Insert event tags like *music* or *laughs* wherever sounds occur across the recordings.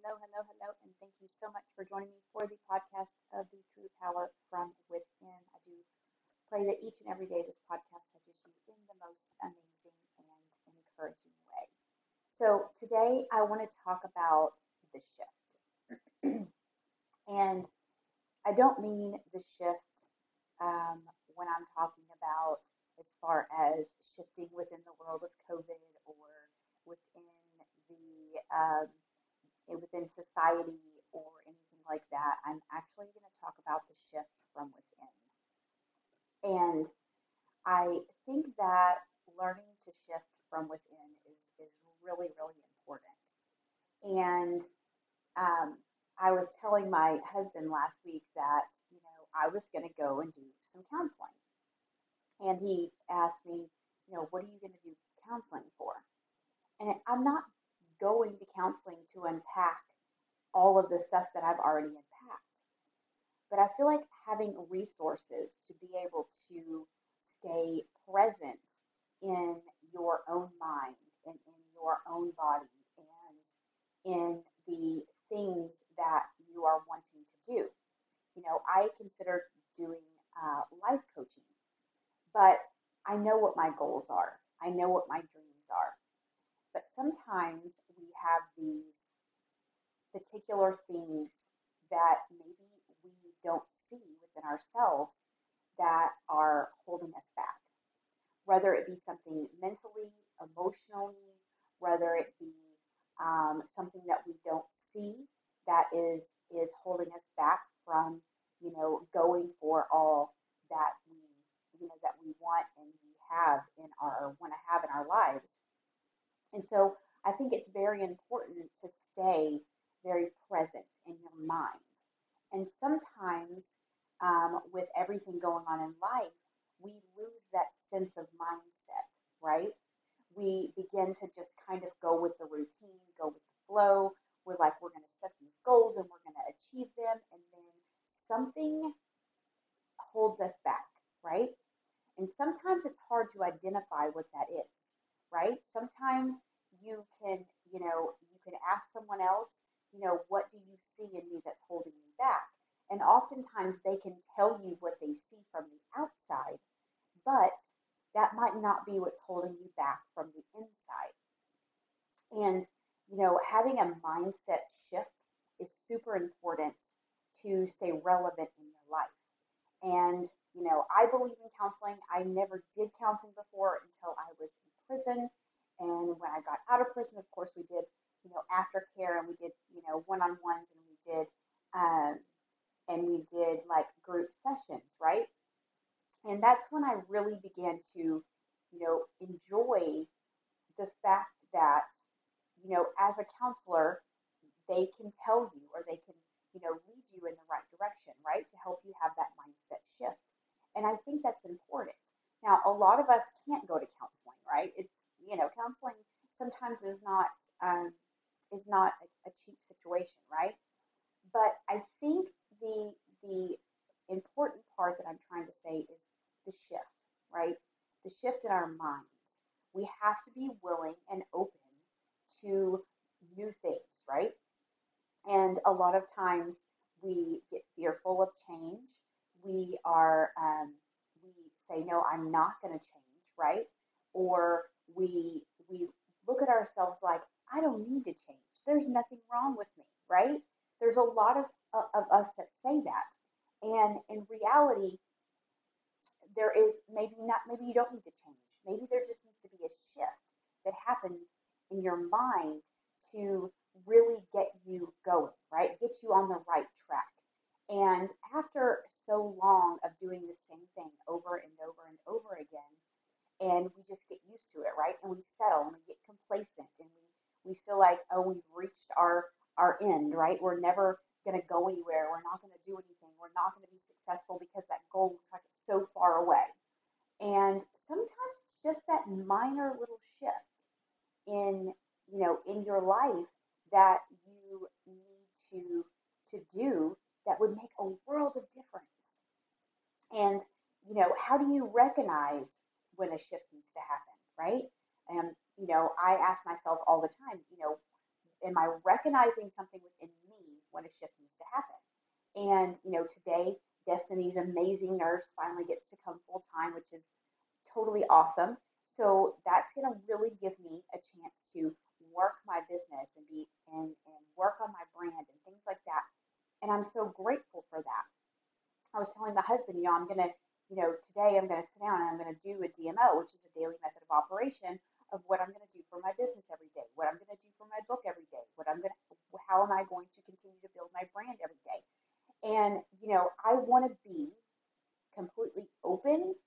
hello, hello, hello, and thank you so much for joining me for the podcast of the True Power from Within. I do pray that each and every day this podcast touches you in the most amazing and encouraging way. So today I want to talk about the shift. *clears throat* and I don't mean the shift um, when I'm talking about as far as shifting within the world of COVID or within the um, within society or anything like that. I'm actually going to talk about the shift from within. And I think that learning to shift from within is, is really, really important. And um, I was telling my husband last week that, you know, I was going to go and do some counseling. And he asked me, you know, what are you going to do counseling for? And I'm not going to counseling to unpack all of the stuff that I've already unpacked. But I feel like having resources to be able to stay present in your own mind and in your own body and in the things that you are wanting to do. You know, I consider doing uh, life coaching, but I know what my goals are. I know what my dreams are. But sometimes we have these particular things that maybe we don't see within ourselves that are holding us back. Whether it be something mentally, emotionally, whether it be um, something that we don't see that is is holding us back from, you know, going for all that we, you know, that we want and we have in our want to have in our lives. And so I think it's very important to stay very present in your mind. And sometimes, um, with everything going on in life, we lose that sense of mindset, right? We begin to just kind of go with the routine, go with the flow. We're like, we're going to set these goals and we're going to achieve them. And then something holds us back, right? And sometimes it's hard to identify what that is, right? Sometimes you can, you know, you can ask someone else, you know, what do you see in me that's holding me back? And oftentimes they can tell you what they see from the outside, but that might not be what's holding you back from the inside. And, you know, having a mindset shift is super important to stay relevant in your life. And, you know, I believe in counseling. I never did counseling before until I was in prison. And when I got out of prison, of course, we did, you know, aftercare and we did, you know, one-on-ones and we did, um, and we did like group sessions, right? And that's when I really began to, you know, enjoy the fact that, you know, as a counselor, they can tell you or they can, you know, lead you in the right direction, right? To help you have that mindset shift. And I think that's important. Now, a lot of us can't go to counseling, right? It's you know, counseling sometimes is not um, is not a, a cheap situation, right? But I think the the important part that I'm trying to say is the shift, right? The shift in our minds. We have to be willing and open to new things, right? And a lot of times we get fearful of change. We are, um, we say, no, I'm not going to change, right? Or we we look at ourselves like I don't need to change. There's nothing wrong with me, right? There's a lot of of us that say that, and in reality, there is maybe not. Maybe you don't need to change. Maybe there just needs to be a shift that happens in your mind to really get you going, right? Get you on the right track. And after so long of doing the same thing over and over and over again, and we just get used to it, right? And we settle and we get complacent and we, we feel like, oh, we've reached our, our end, right? We're never going to go anywhere. We're not going to do anything. We're not going to be successful because that goal looks like so far away. And sometimes it's just that minor little shift in, you know, in your life that you need to to do that would make a world of difference. And you know, how do you recognize when a shift needs to happen, right? And, you know, I ask myself all the time, you know, am I recognizing something within me when a shift needs to happen? And you know, today Destiny's amazing nurse finally gets to come full time, which is totally awesome. So that's going to really give me a chance to work my business and be and, and work on my brand and things like that. And I'm so grateful for that. I was telling my husband, you know, I'm going to, you know, today I'm going to sit down and I'm going to do a DMO, which is a daily method of operation of what I'm going to do for my business every day, what I'm going to do for my book every day, what I'm going to, how am I going to continue to build my brand every day. And, you know, I want to be completely open.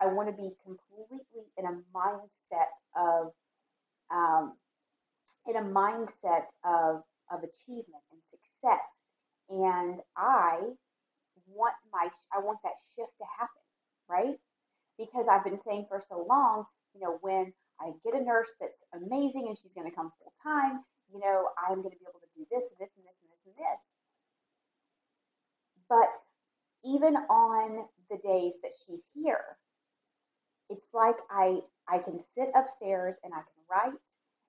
I want to be completely in a mindset of, um, in a mindset of, of achievement and success. And I want my I want that shift to happen, right? Because I've been saying for so long, you know, when I get a nurse that's amazing and she's going to come full time, you know, I'm going to be able to do this and this and this and this and this. But even on the days that she's here, it's like I I can sit upstairs and I can write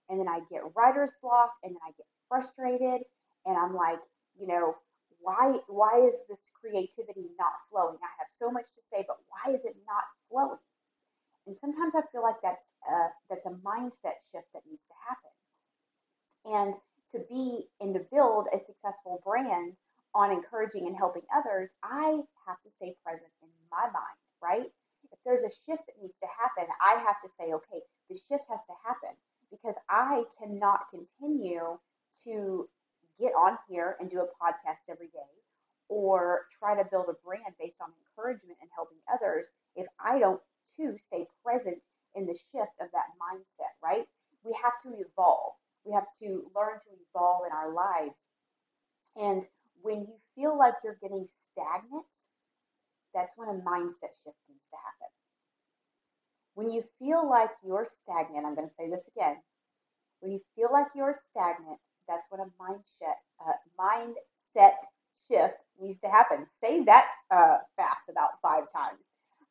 and then I get writer's block and then I get frustrated and I'm like, you know, why why is this creativity not flowing? I have so much to say, but why is it not flowing? And sometimes I feel like that's a, that's a mindset shift that needs to happen. And to be and to build a successful brand on encouraging and helping others, I have to stay present in my mind, right? If there's a shift that needs to happen, I have to say, okay, the shift has to happen because I cannot continue to get on here and do a podcast every day or try to build a brand based on encouragement and helping others if I don't too stay present in the shift of that mindset, right? We have to evolve. We have to learn to evolve in our lives. And when you feel like you're getting stagnant, that's when a mindset shift needs to happen. When you feel like you're stagnant, I'm going to say this again. When you feel like you're stagnant, that's when a mindset uh, mindset shift needs to happen. Say that uh, fast about five times.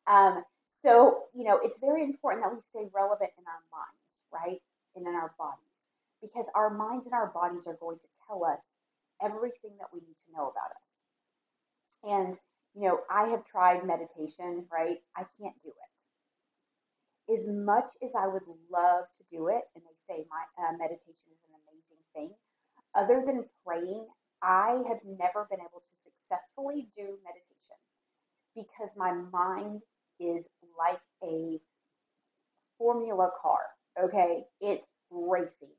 Um, so you know it's very important that we stay relevant in our minds, right, and in our bodies, because our minds and our bodies are going to tell us everything that we need to know about us. And you know, I have tried meditation, right? I can't do it. As much as I would love to do it, and they say my uh, meditation is an amazing thing, other than praying, I have never been able to successfully do meditation because my mind is like a formula car, okay? It's racing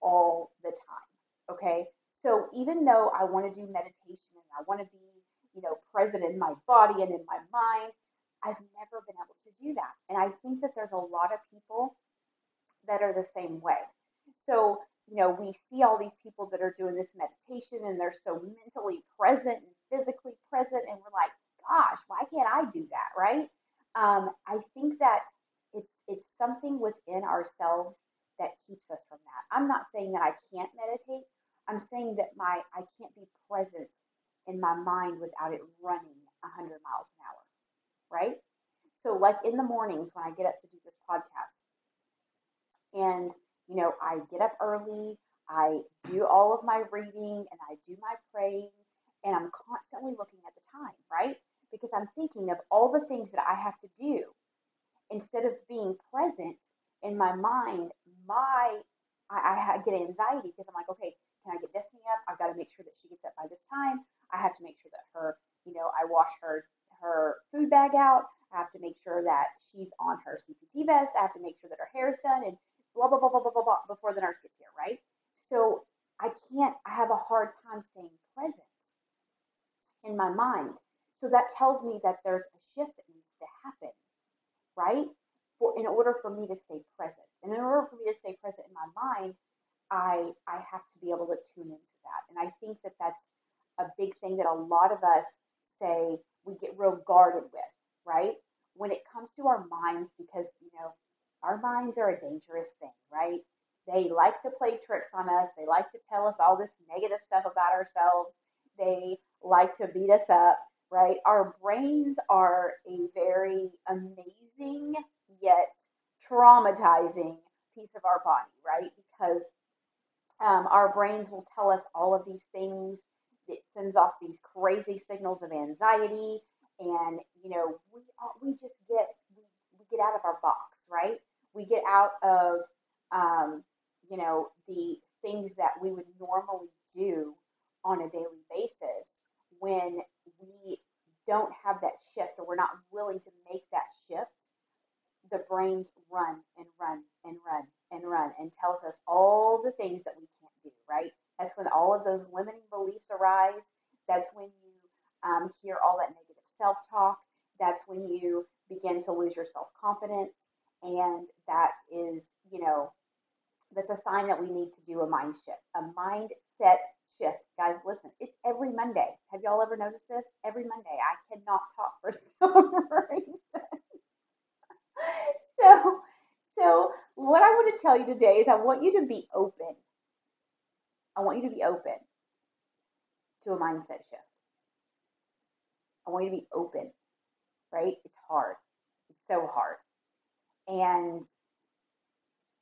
all the time, okay? So even though I want to do meditation and I want to be, you know, present in my body and in my mind, I've never been able to do that. And I think that there's a lot of people that are the same way. So you know, we see all these people that are doing this meditation and they're so mentally present and physically present, and we're like, gosh, why can't I do that, right? Um, I think that it's it's something within ourselves that keeps us from that. I'm not saying that I can't meditate. I'm saying that my I can't be present in my mind without it running 100 miles an hour, right? So, like in the mornings when I get up to do this podcast, and you know, I get up early, I do all of my reading, and I do my praying, and I'm constantly looking at the time, right? Because I'm thinking of all the things that I have to do. Instead of being present in my mind, my I, I get anxiety because I'm like, okay, can I get Destiny up? I've got to make sure that she gets up by this time. I have to make sure that her, you know, I wash her her food bag out. I have to make sure that she's on her CPT vest. I have to make sure that her hair's done. And blah, blah, blah, blah, blah, blah, blah, before the nurse gets here, right? So I can't, I have a hard time staying present in my mind. So that tells me that there's a shift that needs to happen, right? For in order for me to stay present. And in order for me to stay present in my mind, I I have to be able to tune into that. And I think that that's a big thing that a lot of us say we get real guarded with, right? When it comes to our minds, because you know our minds are a dangerous thing, right? They like to play tricks on us. They like to tell us all this negative stuff about ourselves. They like to beat us up, right? Our brains are a very amazing yet traumatizing piece of our body, right? Because Um, our brains will tell us all of these things. It sends off these crazy signals of anxiety, and you know, we we just get we, we get out of our box, right? We get out of um, you know the things that we would normally do on a daily basis when we don't have that shift or we're not willing to make that shift the brains run and run and run and run and tells us all the things that we can't do, right? That's when all of those limiting beliefs arise. That's when you um, hear all that negative self talk. That's when you begin to lose your self confidence. And that is, you know, that's a sign that we need to do a mind shift, a mindset shift. Guys, listen, it's every Monday. Have y'all ever noticed this? Every Monday. I cannot talk for *laughs* some reason. so, so what I want to tell you today is I want you to be open. I want you to be open to a mindset shift. I want you to be open, right? It's hard. It's so hard. And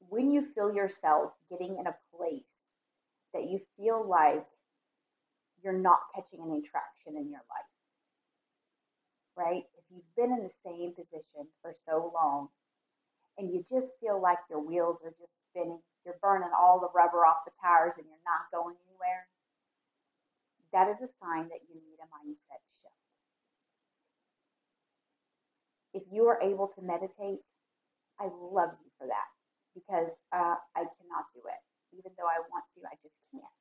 when you feel yourself getting in a place that you feel like you're not catching any traction in your life, right? If you've been in the same position for so long and you just feel like your wheels are just spinning, you're burning all the rubber off the tires and you're not going anywhere, that is a sign that you need a mindset shift. If you are able to meditate, I love you for that because uh, I cannot do it. Even though I want to, I just can't.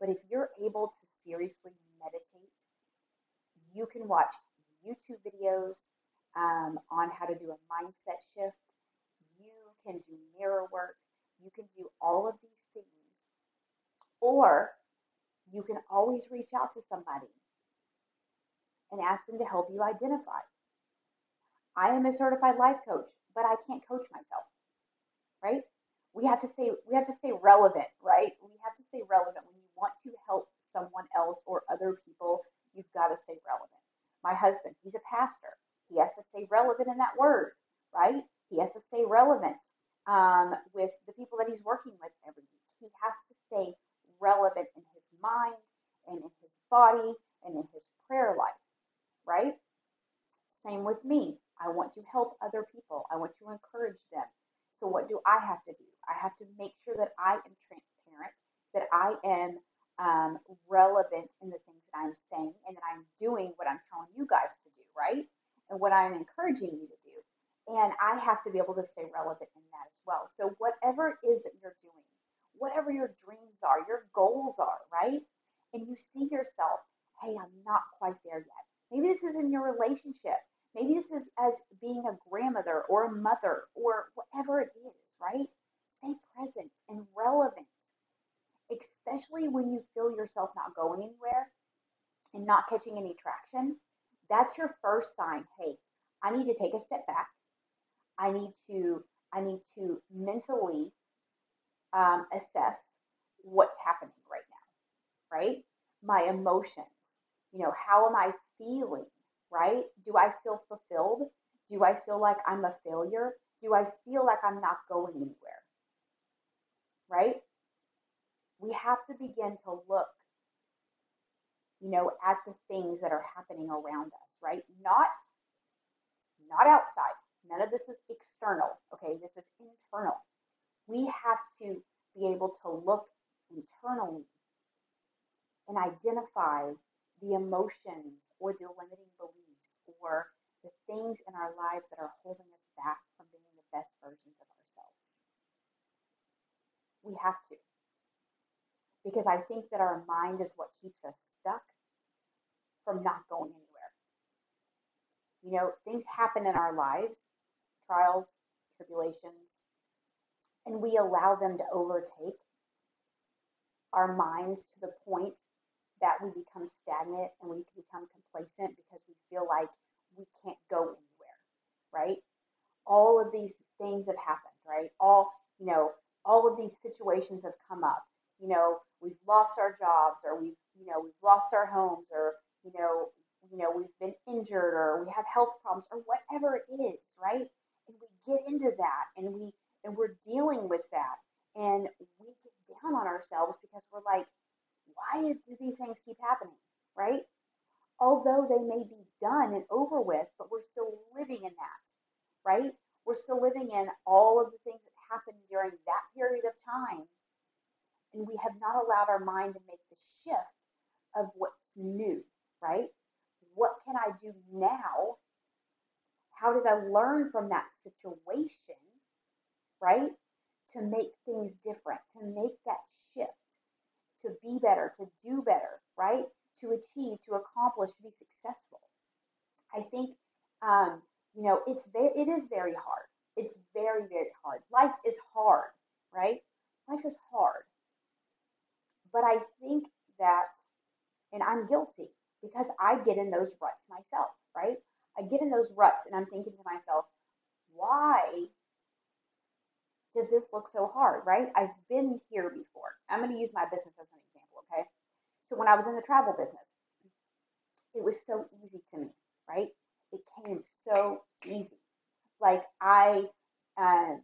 But if you're able to seriously meditate, you can watch YouTube videos um, on how to do a mindset shift. You can do mirror work. You can do all of these things. Or you can always reach out to somebody and ask them to help you identify. I am a certified life coach, but I can't coach myself right? We have to stay we have to stay relevant, right? We have to stay relevant when you want to help someone else or other people, you've got to stay relevant. My husband, he's a pastor. He has to stay relevant in that word, right? He has to stay relevant um, with the people that he's working with every week. He has to stay relevant in his mind and in his body and in his prayer life, right? Same with me. I want to help other people. I want to encourage them. So what do I have to do? I have to make sure that I am transparent, that I am um, relevant in the things that I'm saying, and that I'm doing what I'm telling you guys to do, right? And what I'm encouraging you to do. And I have to be able to stay relevant in that as well. So whatever it is that you're doing, whatever your dreams are, your goals are, right? And you see yourself, hey, I'm not quite there yet. Maybe this is in your relationship. Maybe this is as being a grandmother or a mother or whatever it is, right? Stay present and relevant, especially when you feel yourself not going anywhere and not catching any traction. That's your first sign. Hey, I need to take a step back. I need to I need to mentally um, assess what's happening right now, right? My emotions. You know, how am I feeling? right? Do I feel fulfilled? Do I feel like I'm a failure? Do I feel like I'm not going anywhere? Right? We have to begin to look, you know, at the things that are happening around us, right? Not not outside. None of this is external, okay? This is internal. We have to be able to look internally and identify the emotions or the limiting beliefs or the things in our lives that are holding us back from being the best versions of ourselves. We have to. Because I think that our mind is what keeps us stuck from not going anywhere. You know, things happen in our lives, trials, tribulations, and we allow them to overtake our minds to the point that we become stagnant and we become complacent because we feel like we can't go anywhere, right? All of these things have happened, right? All, you know, all of these situations have come up. You know, we've lost our jobs or we've, you know, we've lost our homes or, you know, you know, we've been injured or we have health problems or whatever it is, right? And we get into that and we and we're dealing with that and we get down on ourselves because we're like, why do these things keep happening? Right? Although they may be done and over with, but we're still living in that, right? We're still living in all of the things that happened during that period of time. And we have not allowed our mind to make the shift of what's new, right? What can I do now? How did I learn from that situation, right? To make things different, to make that shift, to be better, to do better, right? To achieve, to accomplish, to be successful. I think, um, you know, it's very, it is very hard. It's very, very hard. Life is hard, right? Life is hard. But I think that, and I'm guilty because I get in those ruts myself, right? I get in those ruts and I'm thinking to myself, why does this look so hard, right? I've been here before. I'm going to use my business as an example, okay? So when I was in the travel business, it was so easy to me, right? It came so easy. Like I, um,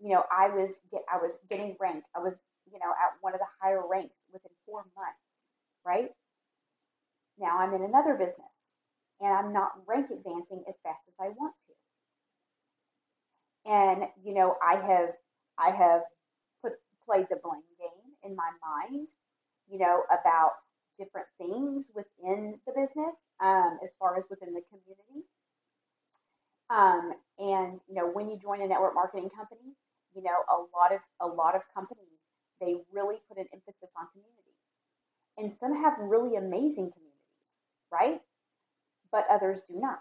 you know, I was get, I was getting ranked. I was, you know, at one of the higher ranks within four months, right? Now I'm in another business and I'm not rank advancing as fast as I want to. And you know, I have I have put played the blame game in my mind, you know, about different things within the business, um, as far as within the community. Um, and you know, when you join a network marketing company, you know, a lot of a lot of companies they really put an emphasis on community, and some have really amazing communities right? But others do not.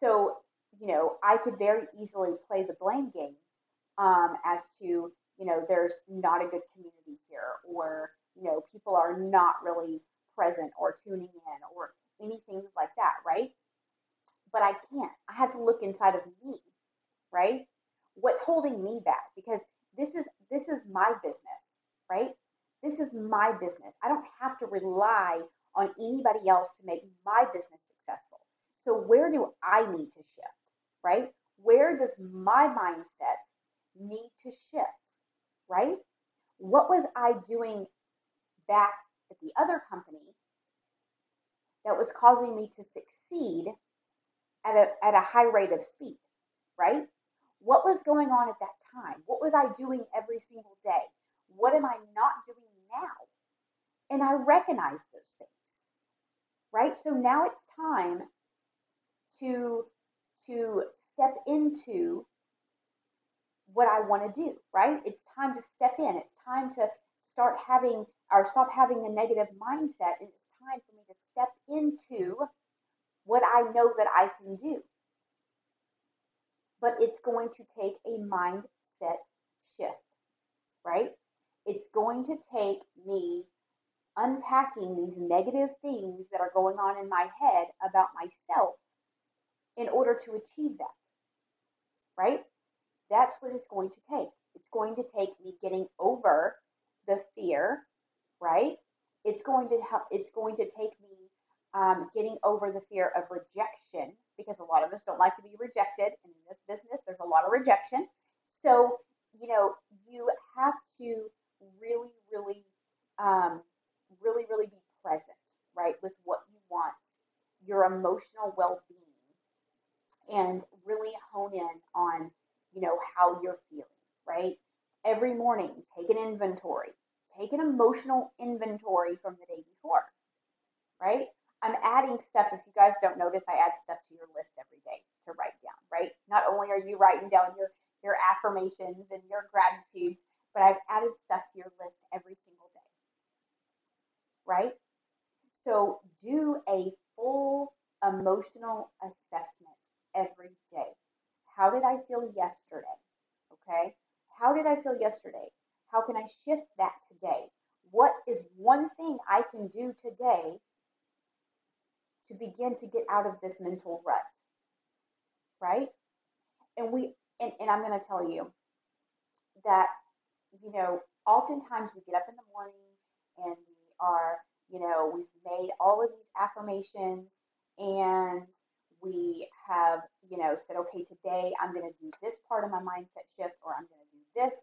So, you know, I could very easily play the blame game um, as to, you know, there's not a good community here, or, you know, people are not really present or tuning in, or anything like that, right? But I can't. I have to look inside of me, right? What's holding me back? Because this is this is my business, right? This is my business. I don't have to rely on anybody else to make my business successful. So, where do I need to shift, right? Where does my mindset need to shift, right? What was I doing back at the other company that was causing me to succeed at a, at a high rate of speed, right? What was going on at that time? What was I doing every single day? What am I not doing now? And I recognize those things right? So now it's time to to step into what I want to do, right? It's time to step in. It's time to start having or stop having a negative mindset and it's time for me to step into what I know that I can do. But it's going to take a mindset shift, right? It's going to take me unpacking these negative things that are going on in my head about myself in order to achieve that. Right? That's what it's going to take. It's going to take me getting over the fear, right? It's going to help. It's going to take me um, getting over the fear of rejection because a lot of us don't like to be rejected. And in this business, there's a lot of rejection. So, you know, you have to really, really um, really, really be present, right, with what you want, your emotional well being, and really hone in on, you know, how you're feeling, right? Every morning, take an inventory, take an emotional inventory from the day before, right? I'm adding stuff. If you guys don't notice, I add stuff to your list every day to write down, right? Not only are you writing down your, your affirmations and your gratitudes, but I've added stuff to your list every single day right? So do a full emotional assessment every day. How did I feel yesterday? Okay. How did I feel yesterday? How can I shift that today? What is one thing I can do today to begin to get out of this mental rut? Right? And we, and, and I'm going to tell you that, you know, oftentimes we get up in the morning and we are you know, we've made all of these affirmations and we have, you know, said, okay, today I'm going to do this part of my mindset shift or I'm going to do this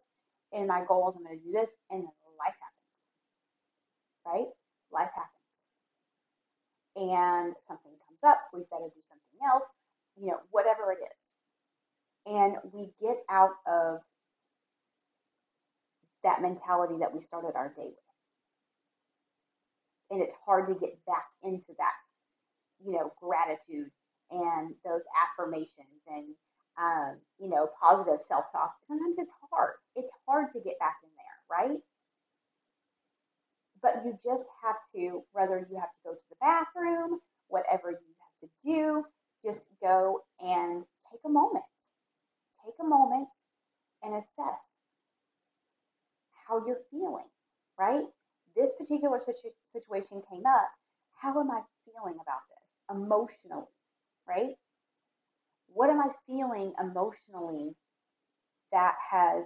in my goals, I'm going to do this. And life happens, right? Life happens. And something comes up, we've got to do something else, you know, whatever it is. And we get out of that mentality that we started our day with. And it's hard to get back into that, you know, gratitude and those affirmations and, um, you know, positive self talk. Sometimes it's hard. It's hard to get back in there, right? But you just have to, whether you have to go to the bathroom, whatever you have to do, just go and take a moment. Take a moment and assess how you're feeling, right? This particular situ- situation came up. How am I feeling about this emotionally, right? What am I feeling emotionally that has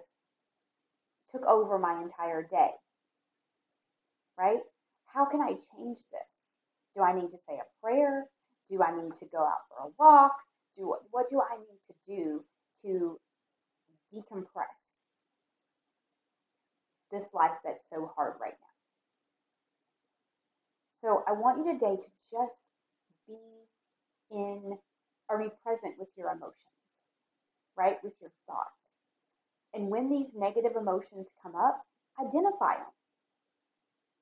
took over my entire day, right? How can I change this? Do I need to say a prayer? Do I need to go out for a walk? Do what do I need to do to decompress this life that's so hard right now? So I want you today to just be in are be present with your emotions, right? With your thoughts. And when these negative emotions come up, identify them,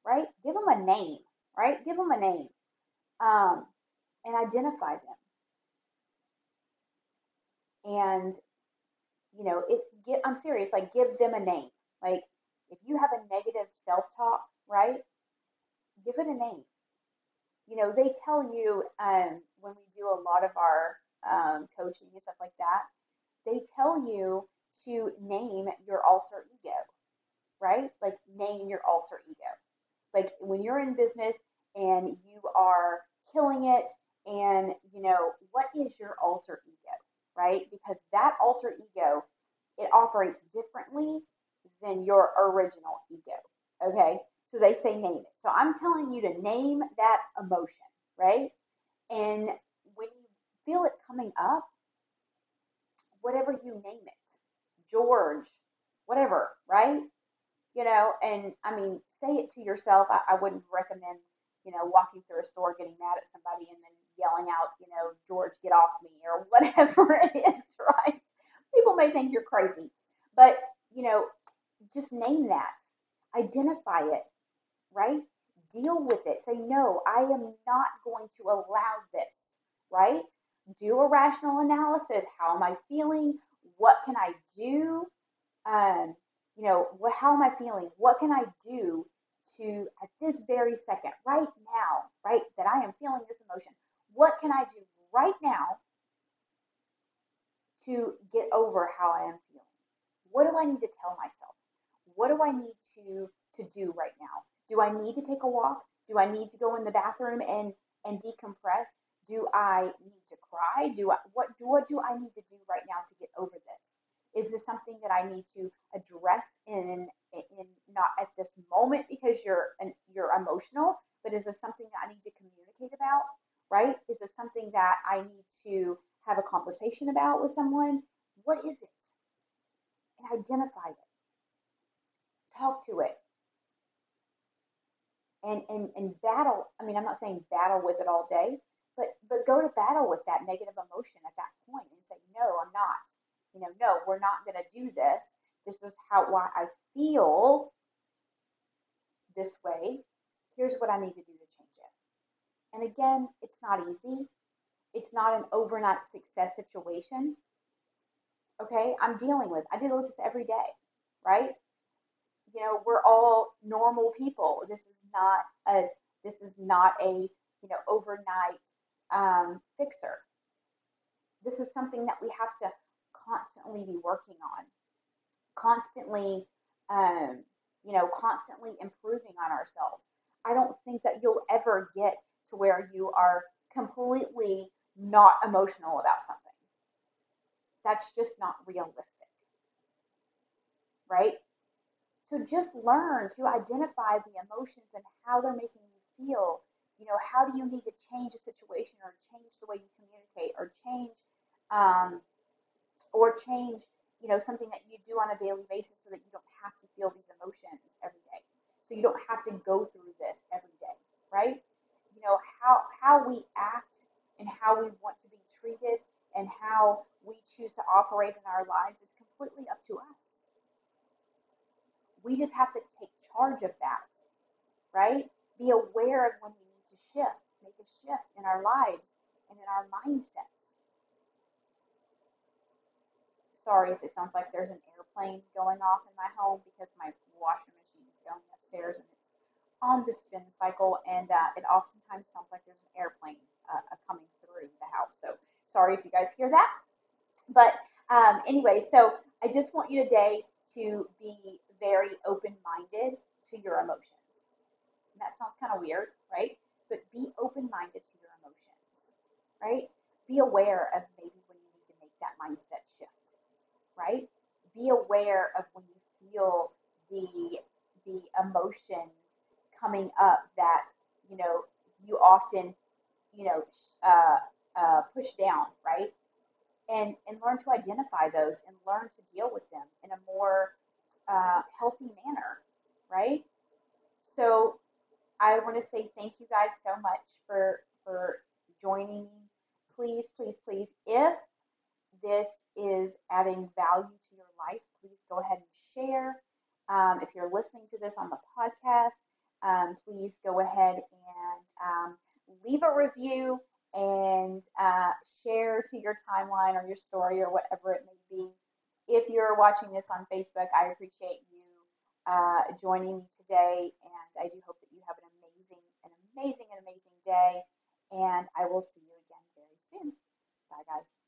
right? Give them a name, right? Give them a name um, and identify them. And, you know, if get, I'm serious, like give them a name. Like if you have a negative self talk, right? Give it a name you know, they tell you um, a lot of our um, coaching and stuff like that, they tell you to name your alter ego, right? Like name your alter ego. Like when you're in business and you are killing it, and you know, what is your alter ego, right? Because that alter ego, it operates differently than your original ego. Okay. So they say name it. So I'm telling you to name that emotion, right? And feel it coming up, whatever you name it, George, whatever, right? You know, and I mean, say it to yourself. I, I wouldn't recommend, you know, walking through a store getting mad at somebody and then yelling out, you know, George, get off me or *laughs* whatever it is, right? People may think you're crazy, but, you know, just name that, identify it, right? Deal with it. Say, no, I am not going to allow this, right? Do a rational analysis. How am I feeling? What can I do? Um, you know, what, how am I feeling? What can I do to, at this very second, right now, right, that I am feeling this emotion? What can I do right now to get over how I am feeling? What do I need to tell myself? What do I need to to do right now? Do I need to take a walk? Do I need to go in the bathroom and and decompress? Do I need to cry? Do I what do what do I need to do right now to get over this? Is this something that I need to address in in not at this moment because you're an, you're emotional, but is this something that I need to communicate about? Right? Is this something that I need to have a conversation about with someone? What is it? And identify it. Talk to it and and and battle i mean i'm not saying battle with it all day but but go to battle with that negative emotion at that point and say no i'm not you know no we're not going to do this. This is how why i feel this way. Here's what i need to do to change it. And again it's not easy. It's not an overnight success situation. Okay? I'm dealing with i deal with this every day right? You know we're all normal people. This is not a this is not a you know overnight um, fixer this is something that we have to constantly be working on. Constantly um, you know constantly improving on ourselves. I don't think that you'll ever get to where you are completely not emotional about something. That's just not realistic. Right? So just learn to identify the emotions and how they're making you feel. You know, how do you need to change a situation or change the way you communicate or change um, or change, you know, something that you do on a daily basis so that you don't have to feel these emotions every day. so you don't have to go through this every day, right? You know, how how we act and how we want to be treated and how we choose to operate in our lives is completely up to us. We just have to take charge of that, right? Be aware of when we shift, make a shift in our lives and in our mindsets. Sorry if it sounds like there's an airplane going off in my home because my washing machine is going upstairs and it's on the spin cycle, and uh, it oftentimes sounds like there's an airplane uh, coming through the house. So sorry if you guys hear that. But um, anyway, so I just want you today to be very open minded to your emotions. And that sounds kind of weird, right? But be open minded to your emotions, right? Be aware of maybe when you need to make that mindset shift, right? Be aware of when you feel the the emotions coming up that you know you often you know uh, uh, push down, right? And and learn to identify those and learn to deal with them in a more uh, healthy manner, right? So I want to say thank you guys so much for for joining me. Please, please, please, if this is adding value to your life, please go ahead and share. Um, if you're listening to this on the podcast, um, please go ahead and um, leave a review and uh, share to your timeline or your story or whatever it may be. If you're watching this on Facebook, I appreciate you uh, joining me today, and I do hope that you have an amazing and amazing day, and I will see you again very soon. Bye, guys.